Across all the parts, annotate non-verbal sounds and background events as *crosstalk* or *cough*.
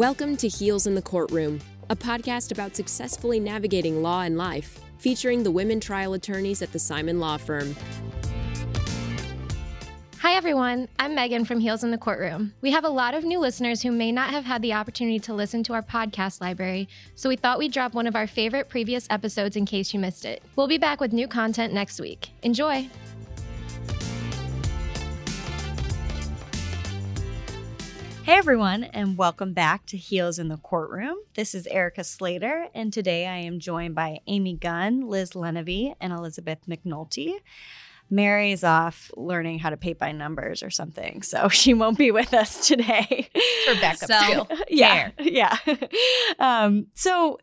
Welcome to Heels in the Courtroom, a podcast about successfully navigating law and life, featuring the women trial attorneys at the Simon Law Firm. Hi, everyone. I'm Megan from Heels in the Courtroom. We have a lot of new listeners who may not have had the opportunity to listen to our podcast library, so we thought we'd drop one of our favorite previous episodes in case you missed it. We'll be back with new content next week. Enjoy! Hey everyone, and welcome back to Heels in the Courtroom. This is Erica Slater, and today I am joined by Amy Gunn, Liz Lenevy, and Elizabeth McNulty. Mary's off learning how to pay by numbers or something, so *laughs* she won't be with us today. For backup So, skill. *laughs* Yeah, yeah. *laughs* um, so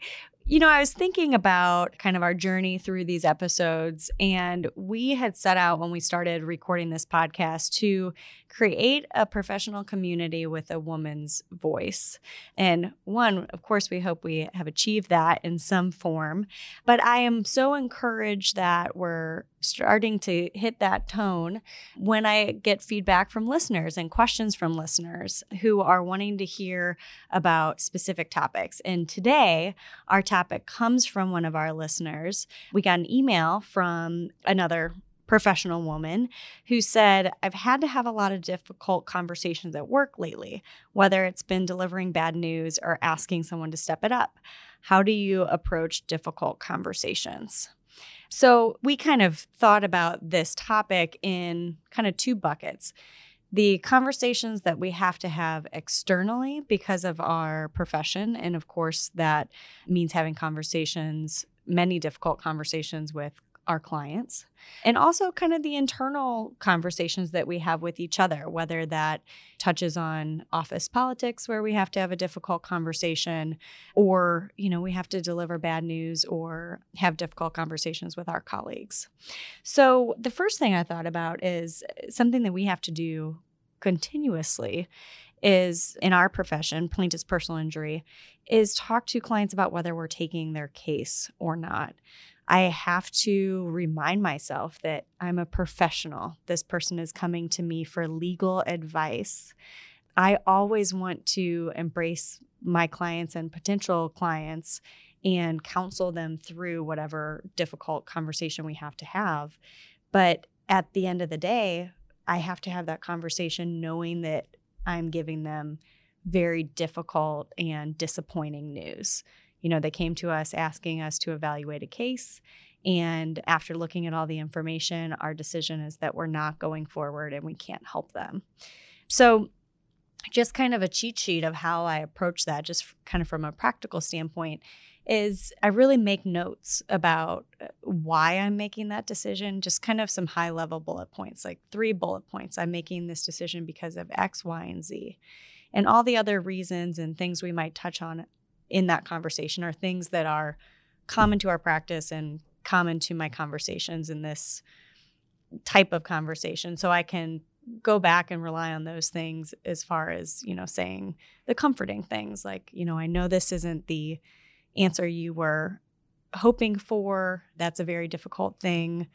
you know, I was thinking about kind of our journey through these episodes, and we had set out when we started recording this podcast to create a professional community with a woman's voice. And one, of course, we hope we have achieved that in some form. But I am so encouraged that we're starting to hit that tone when I get feedback from listeners and questions from listeners who are wanting to hear about specific topics. And today, our topic comes from one of our listeners. We got an email from another professional woman who said, I've had to have a lot of difficult conversations at work lately, whether it's been delivering bad news or asking someone to step it up. How do you approach difficult conversations? So, we kind of thought about this topic in kind of two buckets the conversations that we have to have externally because of our profession. And of course, that means having conversations, many difficult conversations with our clients, and also kind of the internal conversations that we have with each other, whether that touches on office politics, where we have to have a difficult conversation, or, you know, we have to deliver bad news or have difficult conversations with our colleagues. So, the first thing I thought about is something that we have to do continuously is in our profession, plaintiff's personal injury, is talk to clients about whether we're taking their case or not. I have to remind myself that I'm a professional. This person is coming to me for legal advice. I always want to embrace my clients and potential clients and counsel them through whatever difficult conversation we have to have. But at the end of the day, I have to have that conversation knowing that I'm giving them very difficult and disappointing news. You know, they came to us asking us to evaluate a case. And after looking at all the information, our decision is that we're not going forward and we can't help them. So, just kind of a cheat sheet of how I approach that, just kind of from a practical standpoint, is I really make notes about uh, why I'm making that decision, just kind of some high level bullet points, like three bullet points. I'm making this decision because of X, Y, and Z. And all the other reasons and things we might touch on in that conversation are things that are common to our practice and common to my conversations in this type of conversation. So I can go back and rely on those things as far as, you know, saying the comforting things like, you know, I know this isn't the answer you were hoping for. That's a very difficult thing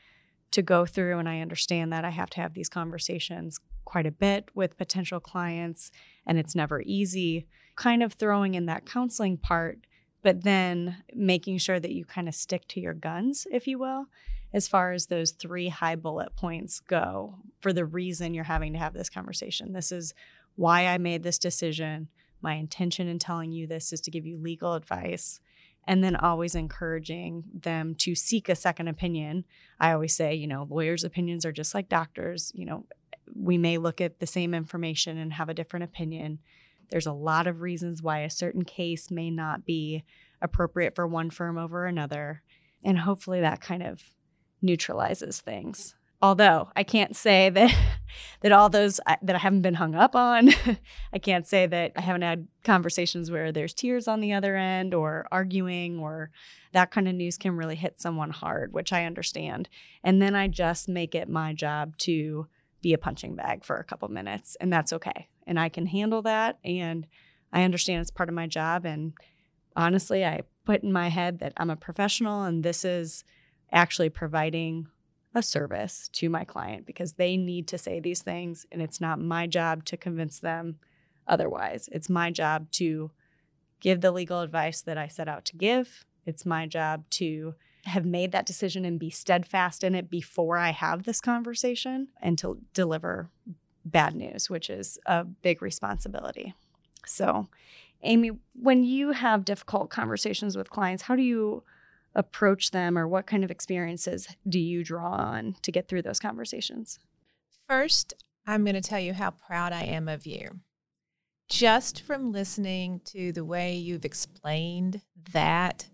to go through. And I understand that I have to have these conversations quite a bit with potential clients, and it's never easy. Kind of throwing in that counseling part, but then making sure that you kind of stick to your guns, if you will, as far as those three high bullet points go for the reason you're having to have this conversation. This is why I made this decision. My intention in telling you this is to give you legal advice and then always encouraging them to seek a second opinion. I always say, you know, lawyers' opinions are just like doctors. You know, we may look at the same information and have a different opinion. There's a lot of reasons why a certain case may not be appropriate for one firm over another. And hopefully that kind of neutralizes things. Although I can't say that *laughs* that all those that I haven't been hung up on, *laughs* I can't say that I haven't had conversations where there's tears on the other end or arguing or that kind of news can really hit someone hard, which I understand. And then I just make it my job to be a punching bag for a couple minutes and that's okay. And I can handle that and I understand it's part of my job and honestly, I put in my head that I'm a professional and this is actually providing a service to my client because they need to say these things and it's not my job to convince them otherwise. It's my job to give the legal advice that I set out to give. It's my job to have made that decision and be steadfast in it before I have this conversation and to deliver bad news, which is a big responsibility. So, Amy, when you have difficult conversations with clients, how do you approach them or what kind of experiences do you draw on to get through those conversations? First, I'm going to tell you how proud I am of you. Just from listening to the way you've explained that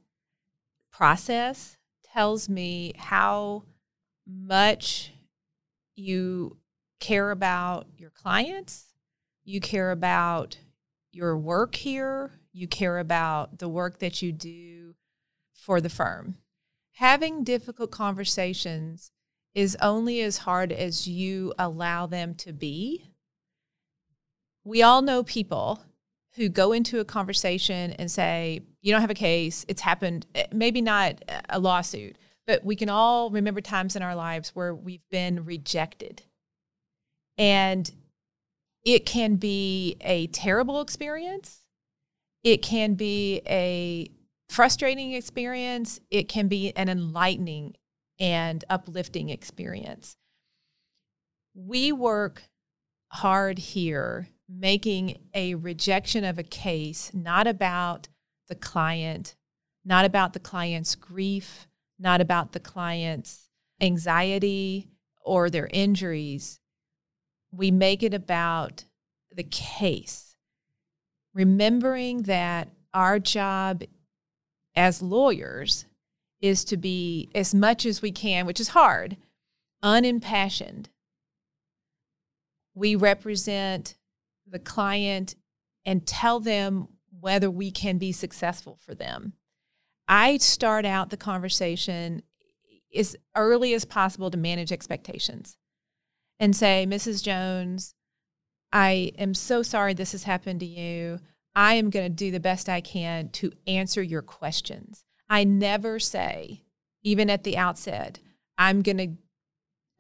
process tells me how much you care about your clients, you care about your work here, you care about the work that you do for the firm. Having difficult conversations is only as hard as you allow them to be. We all know people who go into a conversation and say, You don't have a case, it's happened, eh, maybe not a lawsuit, but we can all remember times in our lives where we've been rejected. And it can be a terrible experience. It can be a frustrating experience. It can be an enlightening and uplifting experience. We work hard here making a rejection of a case not about the client, not about the client's grief, not about the client's anxiety or their injuries. We make it about the case, remembering that our job as lawyers is to be as much as we can, which is hard, unimpassioned. We represent the client and tell them whether we can be successful for them. I start out the conversation as early as possible to manage expectations and say, Mrs. Jones, I am so sorry this has happened to you. I am going to do the best I can to answer your questions. I never say, even at the outset, I'm going to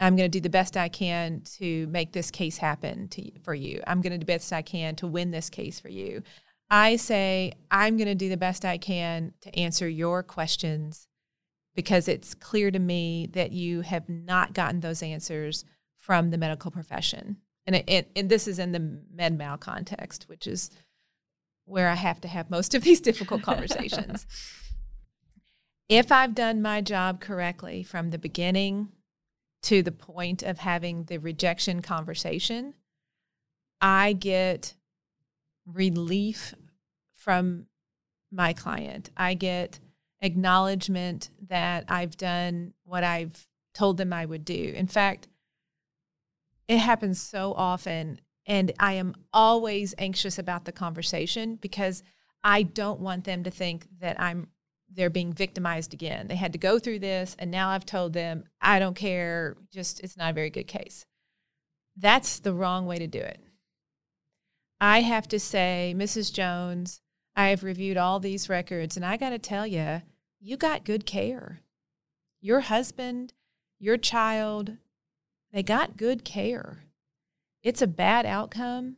I'm going to do the best I can to make this case happen to, for you. I'm going to do the best I can to win this case for you. I say, I'm going to do the best I can to answer your questions because it's clear to me that you have not gotten those answers from the medical profession. And, it, and this is in the med mal context, which is where I have to have most of *laughs* these difficult conversations. if I've done my job correctly from the beginning to the point of having the rejection conversation, I get relief from my client. I get acknowledgement that I've done what I've told them I would do. In fact, it happens so often and I am always anxious about the conversation because I don't want them to think that I'm they're being victimized again. They had to go through this and now I've told them I don't care, just it's not a very good case. That's the wrong way to do it. I have to say, Mrs. Jones, I have reviewed all these records and I got to tell you, you got good care. Your husband, your child, they got good care it's a bad outcome,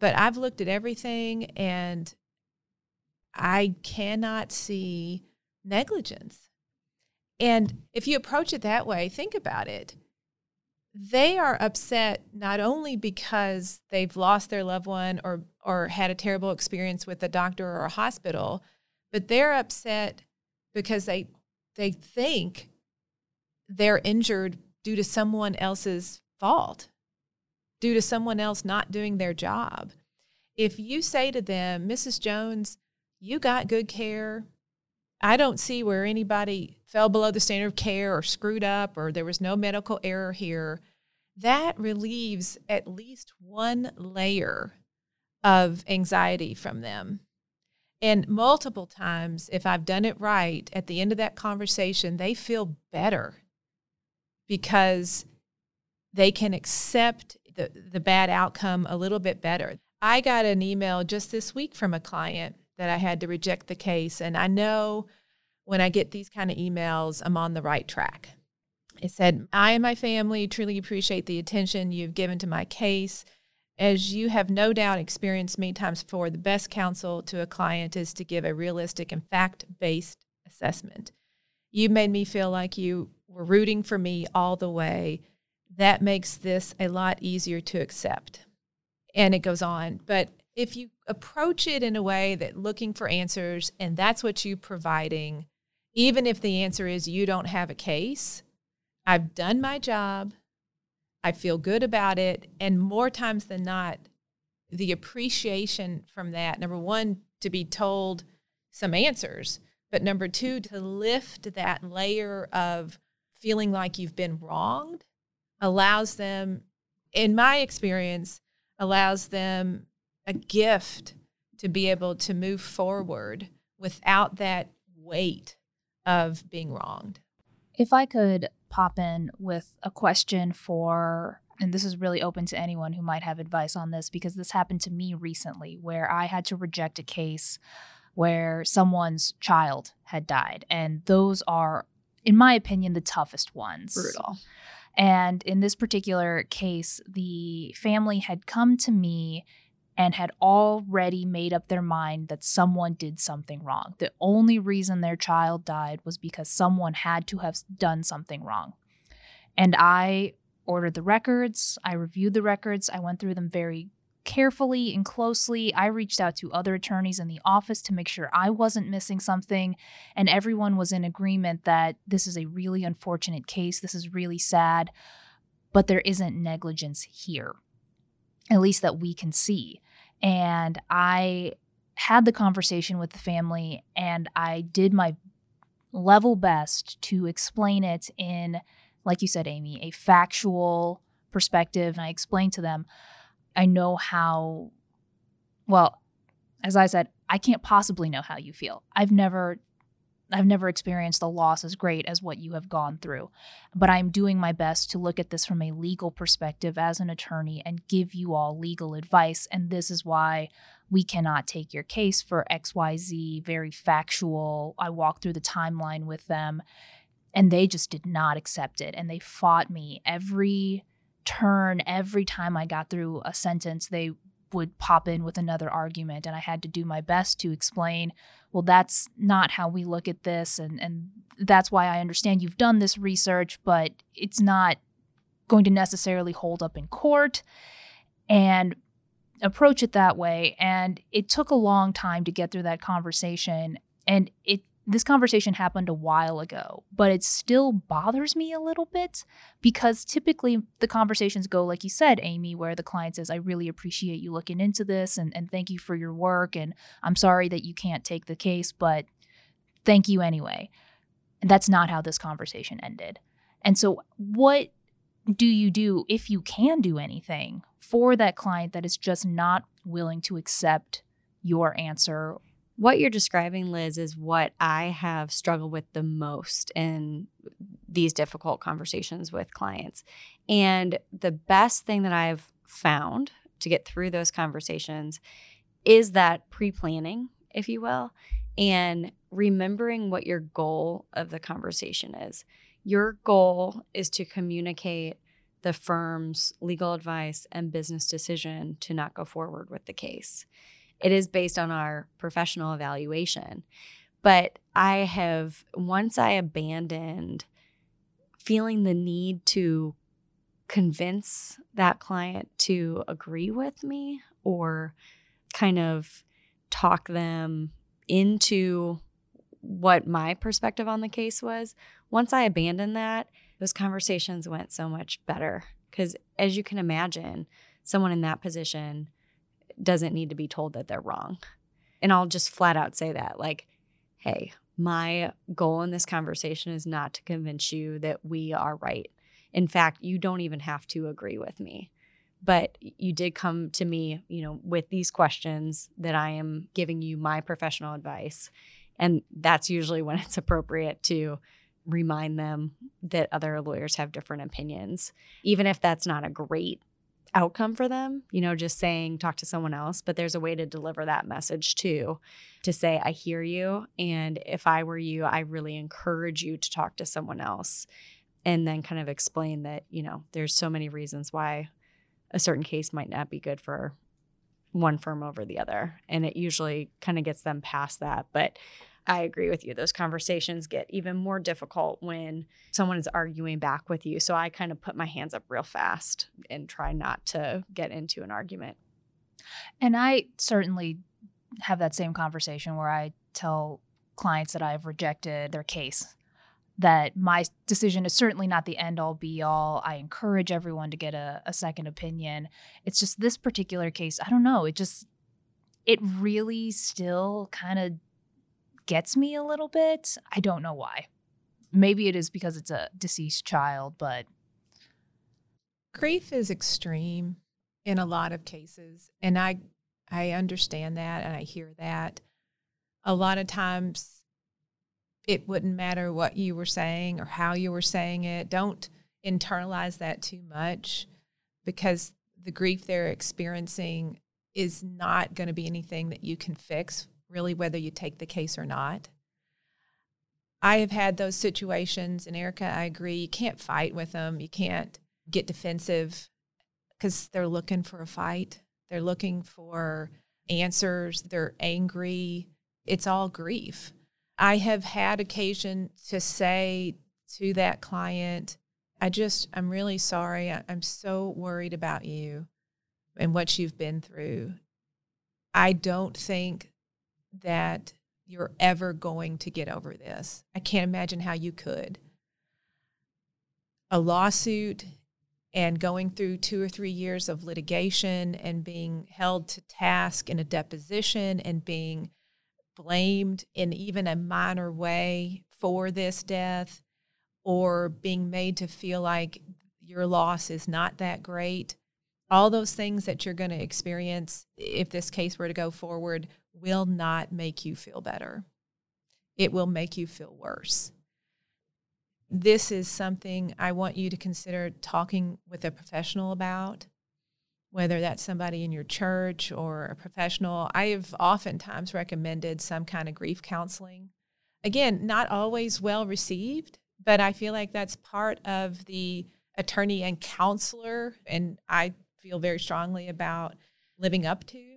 but I've looked at everything and I cannot see negligence. And if you approach it that way, think about it. They are upset not only because they've lost their loved one or or had a terrible experience with a doctor or a hospital, but they're upset because they they think they're injured due to someone else's fault due to someone else not doing their job. If you say to them, Mrs. Jones, you got good care. I don't see where anybody fell below the standard of care or screwed up or there was no medical error here. That relieves at least one layer of anxiety from them. And multiple times, if I've done it right, at the end of that conversation, they feel better because they can accept the, the bad outcome a little bit better. I got an email just this week from a client that I had to reject the case. And I know when I get these kind of emails, I'm on the right track. It said, I and my family truly appreciate the attention you've given to my case as you have no doubt experienced many times before, the best counsel to a client is to give a realistic and fact based assessment. You made me feel like you were rooting for me all the way. That makes this a lot easier to accept. And it goes on. But if you approach it in a way that looking for answers and that's what you're providing, even if the answer is you don't have a case, I've done my job. I feel good about it. And more times than not, the appreciation from that number one, to be told some answers, but number two, to lift that layer of feeling like you've been wronged allows them, in my experience, allows them a gift to be able to move forward without that weight of being wronged. If I could pop in with a question for, and this is really open to anyone who might have advice on this because this happened to me recently where I had to reject a case where someone's child had died. And those are, in my opinion, the toughest ones. Brutal. And in this particular case, the family had come to me and had already made up their mind that someone did something wrong. The only reason their child died was because someone had to have done something wrong. And I ordered the records, I reviewed the records, I went through them very carefully and closely. I reached out to other attorneys in the office to make sure I wasn't missing something, and everyone was in agreement that this is a really unfortunate case. This is really sad, but there isn't negligence here, at least that we can see. And I had the conversation with the family and I did my level best to explain it in, like you said, Amy, a factual perspective. And I explained to them, I know how, well, as I said, I can't possibly know how you feel. I've never I've never experienced a loss as great as what you have gone through. But I'm doing my best to look at this from a legal perspective as an attorney and give you all legal advice. And this is why we cannot take your case for XYZ, very factual. I walked through the timeline with them and they just did not accept it. And they fought me every turn, every time I got through a sentence, they would pop in with another argument and I had to do my best to explain, well that's not how we look at this and and that's why I understand you've done this research, but it's not going to necessarily hold up in court and approach it that way. And it took a long time to get through that conversation and it this conversation happened a while ago, but it still bothers me a little bit because typically the conversations go, like you said, Amy, where the client says, I really appreciate you looking into this and, and thank you for your work. And I'm sorry that you can't take the case, but thank you anyway. And that's not how this conversation ended. And so, what do you do if you can do anything for that client that is just not willing to accept your answer what you're describing, Liz, is what I have struggled with the most in these difficult conversations with clients. And the best thing that I've found to get through those conversations is that pre planning, if you will, and remembering what your goal of the conversation is. Your goal is to communicate the firm's legal advice and business decision to not go forward with the case. It is based on our professional evaluation. But I have, once I abandoned feeling the need to convince that client to agree with me or kind of talk them into what my perspective on the case was, once I abandoned that, those conversations went so much better. Because as you can imagine, someone in that position doesn't need to be told that they're wrong. And I'll just flat out say that like, hey, my goal in this conversation is not to convince you that we are right. In fact, you don't even have to agree with me. But you did come to me, you know, with these questions that I am giving you my professional advice. And that's usually when it's appropriate to remind them that other lawyers have different opinions, even if that's not a great outcome for them, you know, just saying talk to someone else, but there's a way to deliver that message too to say I hear you and if I were you, I really encourage you to talk to someone else and then kind of explain that, you know, there's so many reasons why a certain case might not be good for one firm over the other. And it usually kind of gets them past that. But I agree with you. Those conversations get even more difficult when someone is arguing back with you. So I kind of put my hands up real fast and try not to get into an argument. And I certainly have that same conversation where I tell clients that I've rejected their case that my decision is certainly not the end all be all. I encourage everyone to get a, a second opinion. It's just this particular case, I don't know, it just, it really still kind of gets me a little bit. I don't know why. Maybe it is because it's a deceased child, but. Grief is extreme in a lot of cases. And I, I understand that and I hear that. A lot of times it wouldn't matter what you were saying or how you were saying it. Don't internalize that too much because the grief they're experiencing is not going to be anything that you can fix, really, whether you take the case or not. I have had those situations, and Erica, I agree. You can't fight with them. You can't get defensive because they're looking for a fight. They're looking for answers. They're angry. It's all grief. I have had occasion to say to that client, I just, I'm really sorry. I, I'm so worried about you and what you've been through. I don't think that you're ever going to get over this. I can't imagine how you could. A lawsuit and going through two or three years of litigation and being held to task in a deposition and being blamed in even a minor way for this death or being made to feel like your loss is not that great. All those things that you're going to experience if this case were to go forward will not make you feel better. It will make you feel worse. This is something I want you to consider talking with a professional about whether that's somebody in your church or a professional. I have oftentimes recommended some kind of grief counseling. Again, not always well received, but I feel like that's part of the attorney and counselor, and I feel very strongly about living up to.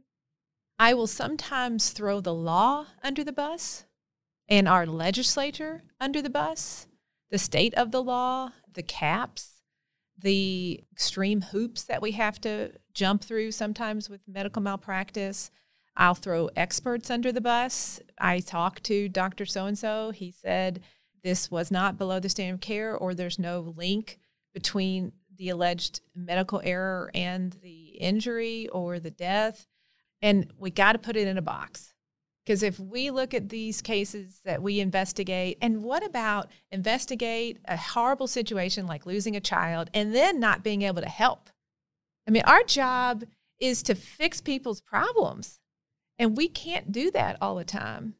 I will sometimes throw the law under the bus and our legislature under the bus, the state of the law, the caps the extreme hoops that we have to jump through sometimes with medical malpractice. I'll throw experts under the bus. I talked to Dr. So and so. He said this was not below the standard of care, or there's no link between the alleged medical error and the injury or the death. And we got to put it in a box. Because if we look at these cases that we investigate, and what about investigate a horrible situation like losing a child and then not being able to help? I mean, our job is to fix people's problems, and we can't do that all the time.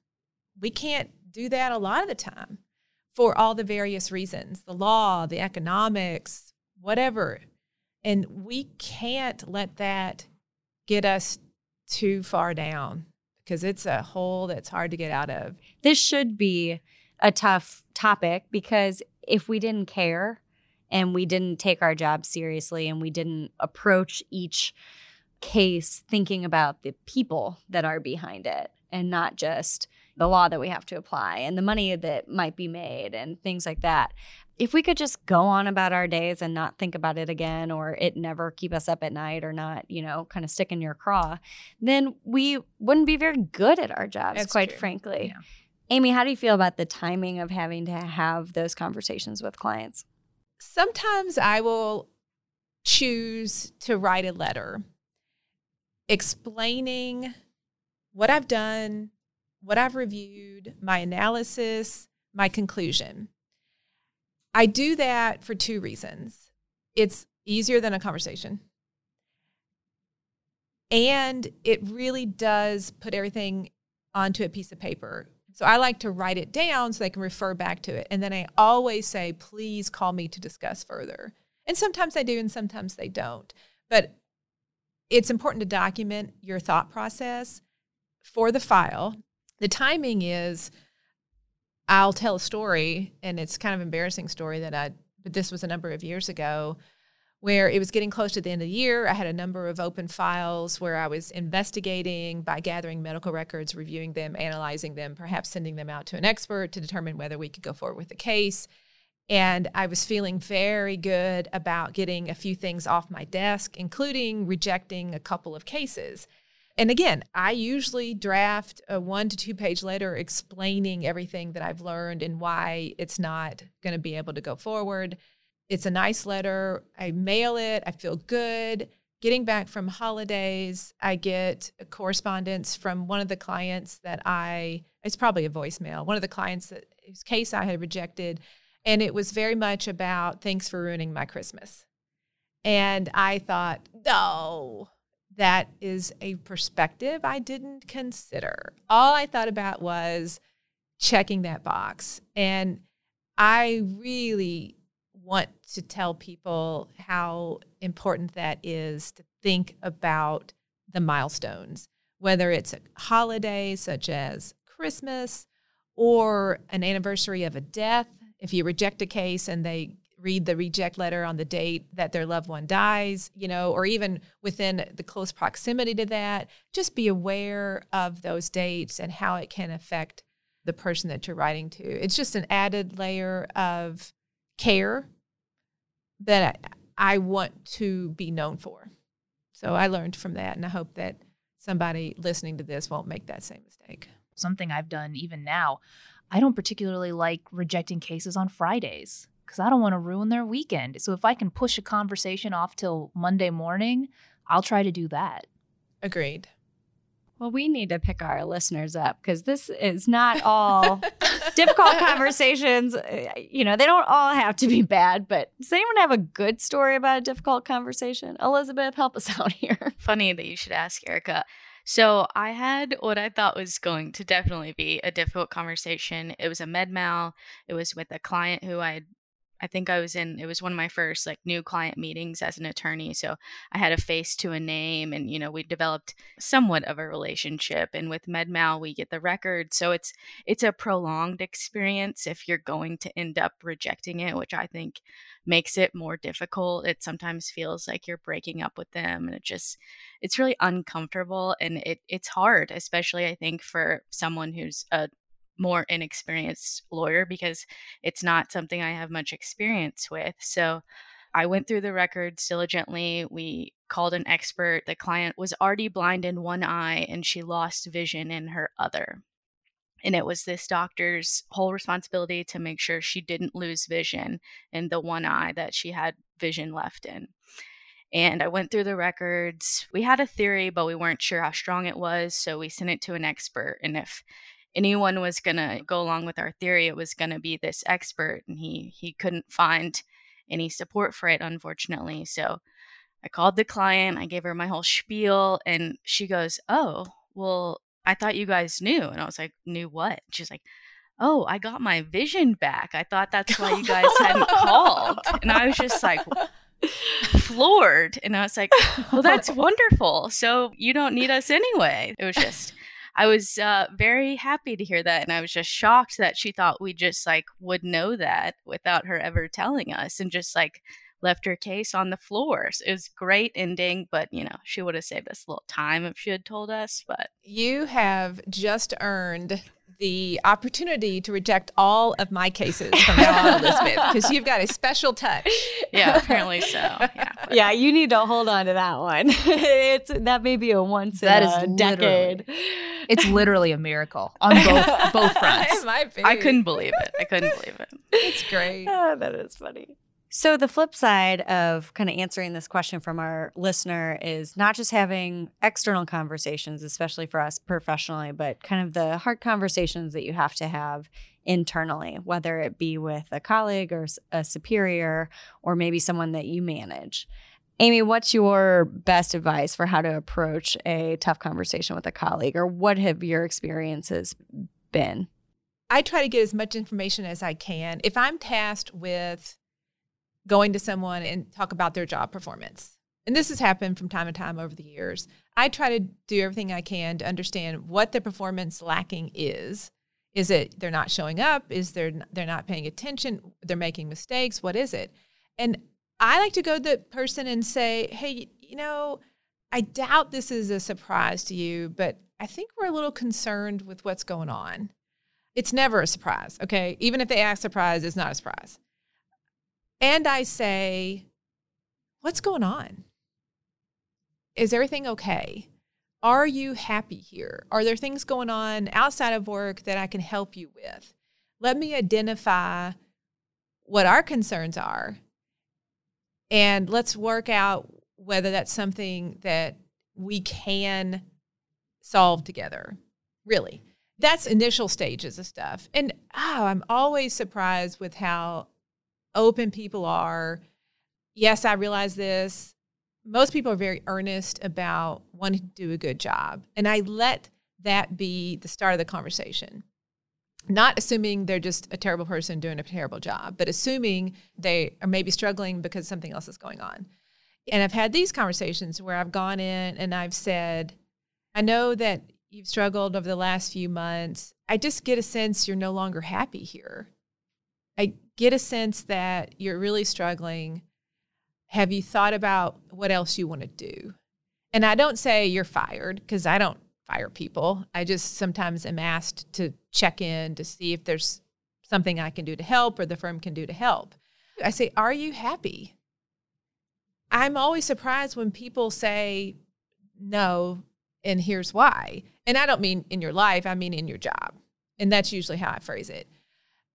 We can't do that a lot of the time for all the various reasons the law, the economics, whatever. And we can't let that get us too far down because it's a hole that's hard to get out of. This should be a tough topic because if we didn't care and we didn't take our job seriously and we didn't approach each case thinking about the people that are behind it and not just the law that we have to apply and the money that might be made and things like that, if we could just go on about our days and not think about it again or it never keep us up at night or not you know kind of stick in your craw then we wouldn't be very good at our jobs That's quite true. frankly yeah. amy how do you feel about the timing of having to have those conversations with clients sometimes i will choose to write a letter explaining what i've done what i've reviewed my analysis my conclusion I do that for two reasons. It's easier than a conversation. And it really does put everything onto a piece of paper. So I like to write it down so they can refer back to it. And then I always say, please call me to discuss further. And sometimes they do, and sometimes they don't. But it's important to document your thought process for the file. The timing is I'll tell a story, and it's kind of embarrassing story that I, but this was a number of years ago where it was getting close to the end of the year. I had a number of open files where I was investigating by gathering medical records, reviewing them, analyzing them, perhaps sending them out to an expert to determine whether we could go forward with the case. And I was feeling very good about getting a few things off my desk, including rejecting a couple of cases. And again, I usually draft a one to two page letter explaining everything that I've learned and why it's not going to be able to go forward. It's a nice letter. I mail it. I feel good. Getting back from holidays, I get a correspondence from one of the clients that I, it's probably a voicemail, one of the clients that whose case I had rejected. And it was very much about thanks for ruining my Christmas. And I thought, no, that is a perspective I didn't consider. All I thought about was checking that box. And I really want to tell people how important that is to think about the milestones, whether it's a holiday such as Christmas or an anniversary of a death. If you reject a case and they read the reject letter on the date that their loved one dies, you know, or even within the close proximity to that, just be aware of those dates and how it can affect the person that you're writing to. It's just an added layer of care that I want to be known for. So I learned from that, and I hope that somebody listening to this won't make that same mistake. Something I've done even now, I don't particularly like rejecting cases on Fridays because I don't want to ruin their weekend. So if I can push a conversation off till Monday morning, I'll try to do that. Agreed. Well, we need to pick our listeners up because this is not all *laughs* difficult conversations. Uh, you know, they don't all have to be bad, but does anyone have a good story about a difficult conversation? Elizabeth, help us *laughs* out here. Funny that you should ask, Erica. So I had what I thought was going to definitely be a difficult conversation. It was a med mal. It was with a client who I had I think I was in it was one of my first like new client meetings as an attorney. So I had a face to a name and you know, we developed somewhat of a relationship and with MedMal we get the record. So it's it's a prolonged experience if you're going to end up rejecting it, which I think makes it more difficult. It sometimes feels like you're breaking up with them and it just it's really uncomfortable and it it's hard, especially I think for someone who's a more inexperienced lawyer because it's not something I have much experience with. So I went through the records diligently. We called an expert. The client was already blind in one eye and she lost vision in her other. And it was this doctor's whole responsibility to make sure she didn't lose vision in the one eye that she had vision left in. And I went through the records. We had a theory, but we weren't sure how strong it was. So we sent it to an expert. And if anyone was going to go along with our theory, it was going to be this expert, and he he couldn't find any support for it, unfortunately. So I called the client, I gave her my whole spiel, and she goes, "Oh, well, I thought you guys knew," and I was like, "Knew what?" She's like. Oh, I got my vision back. I thought that's why you guys hadn't called. *laughs* And I was just like, floored. And I was like, well, that's *laughs* wonderful. So you don't need us anyway. It was just I was uh, very happy to hear that. And I was just shocked that she thought we just like would know that without her ever telling us and just like left her case on the floor. So it was great ending, but you know, she would have saved us a little time if she had told us. But you have just earned the opportunity to reject all of my cases from now on, Elizabeth, because you've got a special touch. *laughs* Yeah, apparently so. Yeah, yeah, you need to hold on to that one. *laughs* it's that may be a once that in a decade. It's literally a miracle on both both *laughs* fronts. I couldn't believe it. I couldn't believe it. It's great. Oh, that is funny. So, the flip side of kind of answering this question from our listener is not just having external conversations, especially for us professionally, but kind of the hard conversations that you have to have internally, whether it be with a colleague or a superior or maybe someone that you manage. Amy, what's your best advice for how to approach a tough conversation with a colleague, or what have your experiences been? I try to get as much information as I can. If I'm tasked with going to someone and talk about their job performance. And this has happened from time to time over the years. I try to do everything I can to understand what the performance lacking is. Is it they're not showing up? Is there they're not paying attention? They're making mistakes? What is it? And I like to go to the person and say, hey, you know, I doubt this is a surprise to you, but I think we're a little concerned with what's going on. It's never a surprise, okay? Even if they ask surprise, it's not a surprise. And I say, what's going on? Is everything okay? Are you happy here? Are there things going on outside of work that I can help you with? Let me identify what our concerns are and let's work out whether that's something that we can solve together. Really. That's initial stages of stuff. And oh, I'm always surprised with how open people are. Yes, I realize this. Most people are very earnest about wanting to do a good job. And I let that be the start of the conversation. Not assuming they're just a terrible person doing a terrible job, but assuming they are maybe struggling because something else is going on. And I've had these conversations where I've gone in and I've said, I know that you've struggled over the last few months. I just get a sense you're no longer happy here. I get a sense that you're really struggling. Have you thought about what else you want to do? And I don't say you're fired because I don't fire people. I just sometimes am asked to check in to see if there's something I can do to help or the firm can do to help. I say, Are you happy? I'm always surprised when people say no, and here's why. And I don't mean in your life, I mean in your job. And that's usually how I phrase it.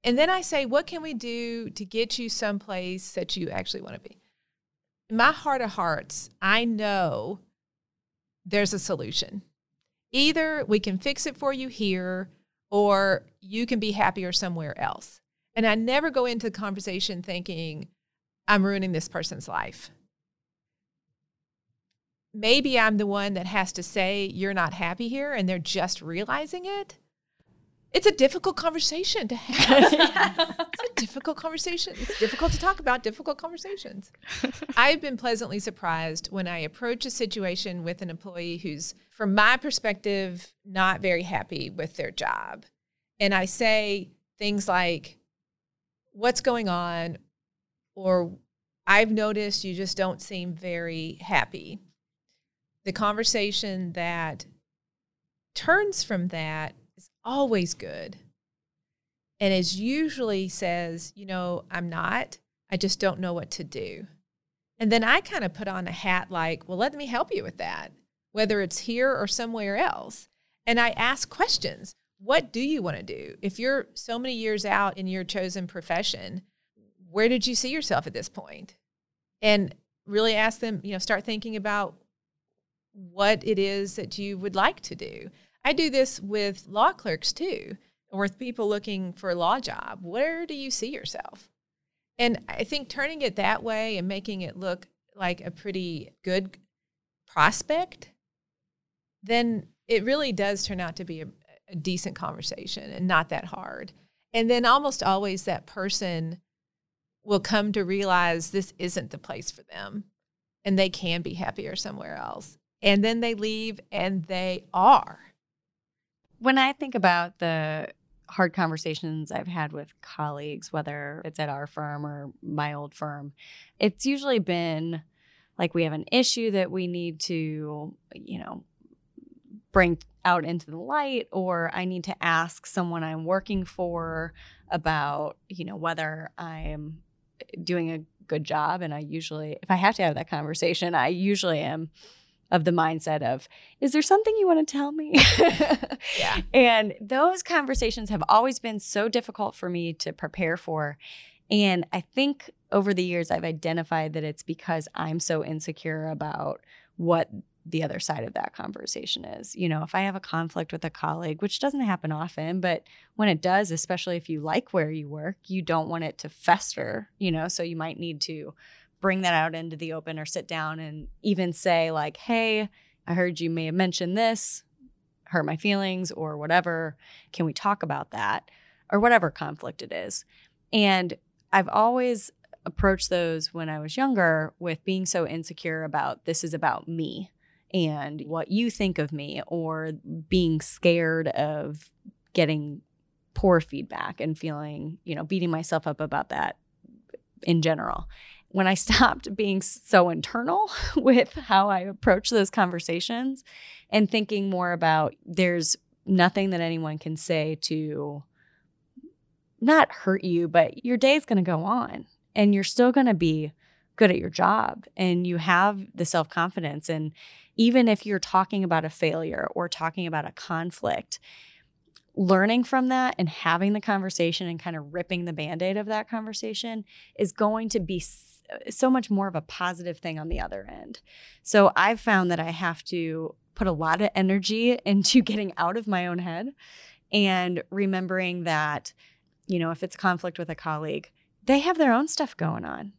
And then I say, what can we do to get you someplace that you actually want to be? In my heart of hearts, I know there's a solution. Either we can fix it for you here, or you can be happier somewhere else. And I never go into the conversation thinking, I'm ruining this person's life maybe I'm the one that has to say you're not happy here and they're just realizing it. It's a difficult conversation to have. *laughs* it's a difficult conversation. It's difficult to talk about difficult conversations. *laughs* I've been pleasantly surprised when I approach a situation with an employee who's, from my perspective, not very happy with their job. And I say things like, What's going on? Or I've noticed you just don't seem very happy the conversation that turns from that always good. And it usually says, you know, I'm not, I just don't know what to do. And then I kind of put on a hat like, well, let me help you with that, whether it's here or somewhere else. And I ask questions. What do you want to do? If you're so many years out in your chosen profession, where did you see yourself at this point? And really ask them, you know, start thinking about what it is that you would like to do. I do this with law clerks too, or with people looking for a law job. Where do you see yourself? And I think turning it that way and making it look like a pretty good prospect, then it really does turn out to be a, a decent conversation and not that hard. And then almost always that person will come to realize this isn't the place for them and they can be happier somewhere else and then they leave and they are. When I think about the hard conversations I've had with colleagues, whether it's at our firm or my old firm, it's usually been like we have an issue that we need to, you know, bring out into the light, or I need to ask someone I'm working for about, you know, whether I'm doing a good job. And I usually, if I have to have that conversation, I usually am of the mindset of, is there something you want to tell me? yeah. *laughs* And those conversations have always been so difficult for me to prepare for. And I think over the years, I've identified that it's because I'm so insecure about what the other side of that conversation is. You know, if I have a conflict with a colleague, which doesn't happen often, but when it does, especially if you like where you work, you don't want it to fester, you know, so you might need to bring that out into the open or sit down and even say like hey i heard you may have mentioned this hurt my feelings or whatever. Can we talk about that? or whatever conflict it is. And i've always approached those when i was younger with being so insecure about this is about me and what you think of me or being scared of getting poor feedback and feeling you know beating myself up about that in general when I *laughs* stopped being so internal *laughs* with how I approach those conversations and thinking more about there's nothing that anyone can say to not hurt you, but your day's going to go on and you're still going to be good at your job and you have the self confidence. And even if you're talking about a failure or talking about a conflict, learning from that and having the conversation and kind of ripping the band aid of that conversation is going to be Uh, so much more of a positive thing on the other end. So I've found that I have to put a lot of energy *laughs* into getting out of my own head and remembering that, you know, if it's conflict with a colleague, they have their own stuff going on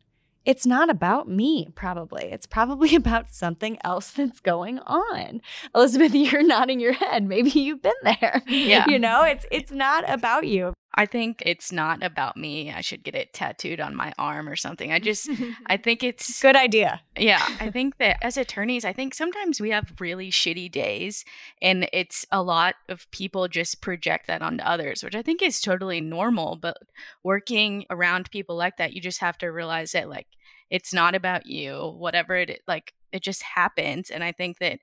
it's not about me, probably. It's probably *laughs* about something else that's going on. Elizabeth, *laughs* you're nodding your head. Maybe you've been there. Yeah. You know, it's it's not about you. I think it's not about me. I should get it tattooed on my arm or something. I just, I *laughs* think it's good idea. Yeah. I *laughs* think that as attorneys, I think sometimes we have really shitty days and it's a lot of people just project that onto others, which I think is totally normal. But working around people like that, you just have to realize that, like, it's not about you, whatever it, like, it just happens. And I think that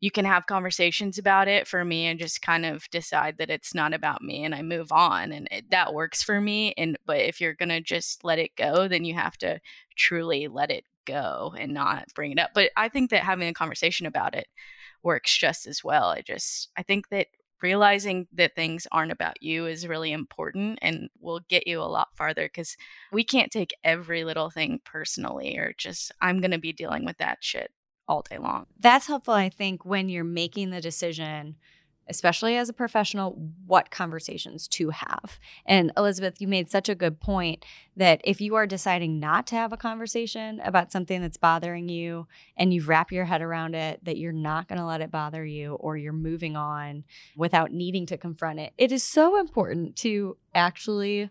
you can have conversations about it for me and just kind of decide that it's not about me and I move on and it, that works for me and but if you're going to just let it go then you have to truly let it go and not bring it up but I think that having a conversation about it works just as well I just I think that realizing that things aren't about you is really important and will get you a lot farther because we can't take every little thing personally or just I'm going to be dealing with that shit all day long. That's helpful, I think, when you're making the decision, especially as a professional, what conversations to have. And Elizabeth, you made such a good point that if you are deciding not to have a conversation about something that's bothering you and you wrap your head around it, that you're not going to let it bother you or you're moving on without needing to confront it, it is so important to actually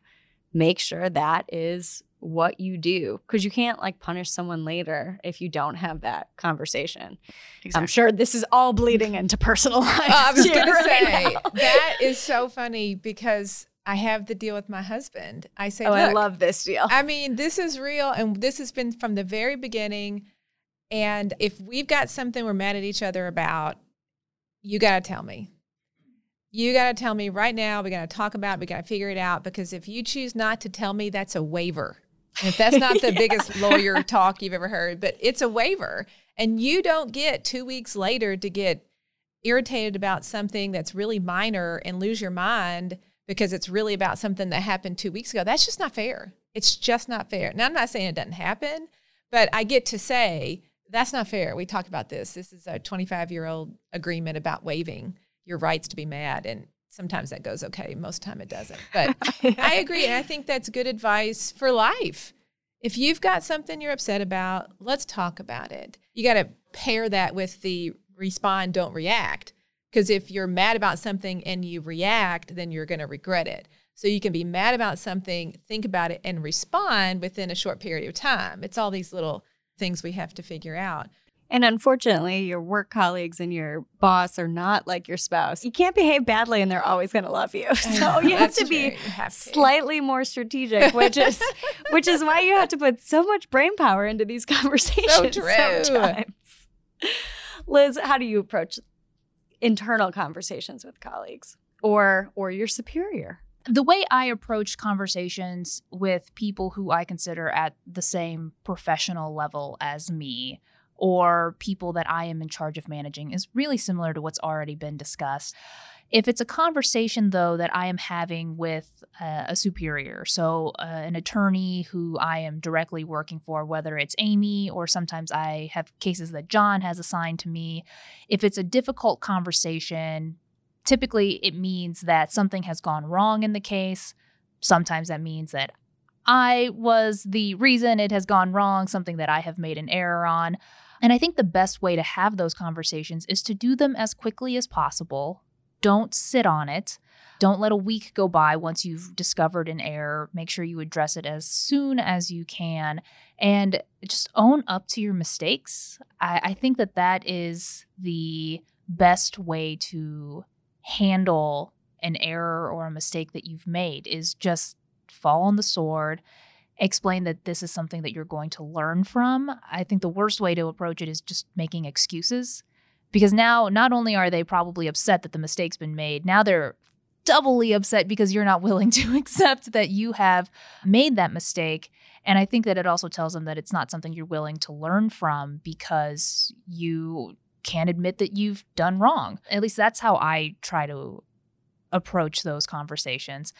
make sure that is what you do because you can't like punish someone later if you don't have that conversation. Exactly. I'm sure this is all bleeding into personal life. *laughs* I was going to say that is so funny because I have the deal with my husband. I say, "Oh, I love this deal." I mean, this is real, and this has been from the very beginning. And if we've got something we're mad at each other about, you got to tell me. You got to tell me right now. We got to talk about. It, we got to figure it out because if you choose not to tell me, that's a waiver. And if that's not the *laughs* yeah. biggest lawyer talk you've ever heard, but it's a waiver. And you don't get two weeks later to get irritated about something that's really minor and lose your mind because it's really about something that happened two weeks ago. That's just not fair. It's just not fair. Now, I'm not saying it doesn't happen, but I get to say, that's not fair. We talked about this. This is a 25 year old agreement about waiving your rights to be mad. And sometimes that goes okay most time it doesn't. *laughs* But i agree and i think that's good advice for life. If you've got something you're upset about let's talk about it. You got to pair that with the respond don't react because if you're mad about something and you react then you're going to regret it. So you can be mad about something think about it and respond within a short period of time. It's all these little things we have to figure out and unfortunately, your work colleagues and your boss are not like your spouse. You can't behave badly and they're always going to love you. *laughs* So *laughs* you have to be have to. slightly more strategic, which is *laughs* which is why you have to put so much brain power into these conversations so true. sometimes. Liz, how do you approach internal conversations with colleagues or or your superior? the way I approach conversations with people who I consider at the same professional level as me or people that I am in charge of managing is really similar to what's already been discussed. If it's a conversation, though, that I am having with uh, a superior, so uh, an attorney who I am directly working for, whether it's Amy or sometimes I have cases that John has assigned to me, if it's a difficult conversation, typically it means that something has gone wrong in the case. Sometimes that means that I was the reason it has gone wrong, something that I have made an error on. And I think the best way to have those conversations is to do them as quickly as possible. Don't sit on it. Don't let a week go by once you've discovered an error. Make sure you address it as soon as you can and just own up to your mistakes. I, I think that that is the best way to handle an error or a mistake that you've made is just fall on the sword explain that this is something that you're going to learn from. I think the worst way to approach it is just making excuses because now not only are they probably upset that the mistake's been made, now they're doubly upset because you're not willing *laughs* to accept that you have made that mistake. And I think that it also tells them that it's not something you're willing to learn from because you can't admit that you've done wrong. At least that's how I try to approach those conversations.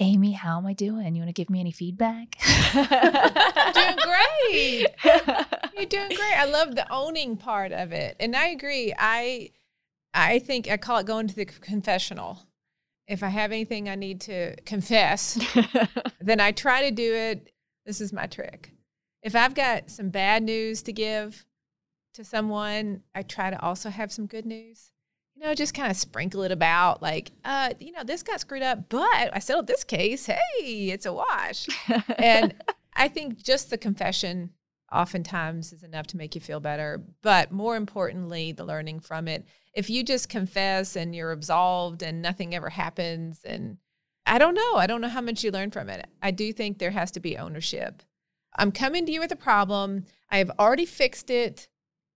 Amy, how am I doing? You want to give me any feedback? doing great. *laughs* You're doing great. I love the owning part of it. And I agree. I I think I call it going to the confessional. If I have anything I need to confess, *laughs* then I try to do it. This is my trick. If I've got some bad news to give to someone, I try to also have some good news know, just kind of sprinkle it about like, uh, you know, this got screwed up, but I settled this case. Hey, it's a wash. and *laughs* I think just the confession oftentimes is enough to make you feel better. But more importantly, the learning from it. If you just confess and you're absolved and nothing ever happens, and I don't know, I don't know how much you learn from it. I do think there has to be ownership. I'm coming to you with a problem. I have already fixed it.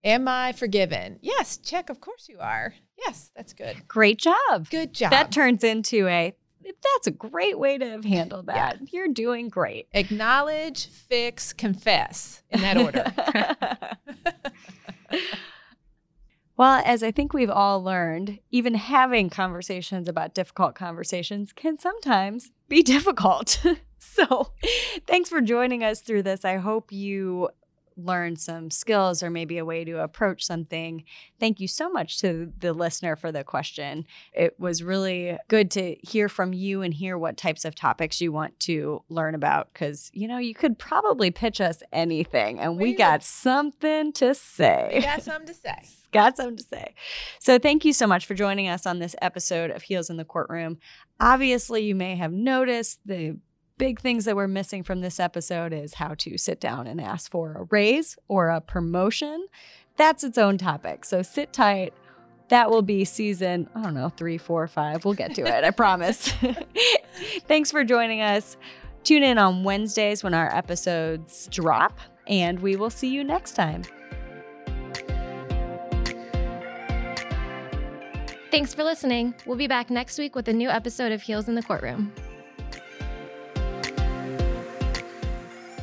Am I forgiven? Yes, check. Of course you are. Yes, that's good. Great job. Good job. That turns into a that's a great way to have handled that. Yeah. You're doing great. Acknowledge, fix, confess in that order. *laughs* *laughs* well, as I think we've all learned, even having conversations about difficult conversations can sometimes be *laughs* difficult. so, thanks for joining us through this. I hope you learn some skills or maybe a way to approach something. Thank you so much to the listener for the question. It was really good to hear from you and hear what types of topics you want to learn about because, you know, you could probably pitch us anything and we, we got something to say. We got something to say. *laughs* got something to say. So, thank you so much for joining us on this episode of Heels in the Courtroom. Obviously, you may have noticed the big things that we're missing from this episode is how to sit down and ask for a raise or a promotion. That's its own topic. So sit tight. That will be season, I don't know, three, four, five. We'll get to it, I promise. *laughs* Thanks for joining us. Tune in on Wednesdays when our episodes drop, and we will see you next time. Thanks for listening. We'll be back next week with a new episode of Heels in the Courtroom.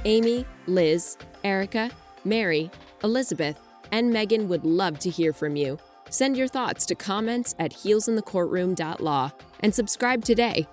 Amy, Liz, Erica, Mary, Elizabeth, and Megan would love to hear from you. Send your thoughts to comments at heelsinthecourtroom.law and subscribe today.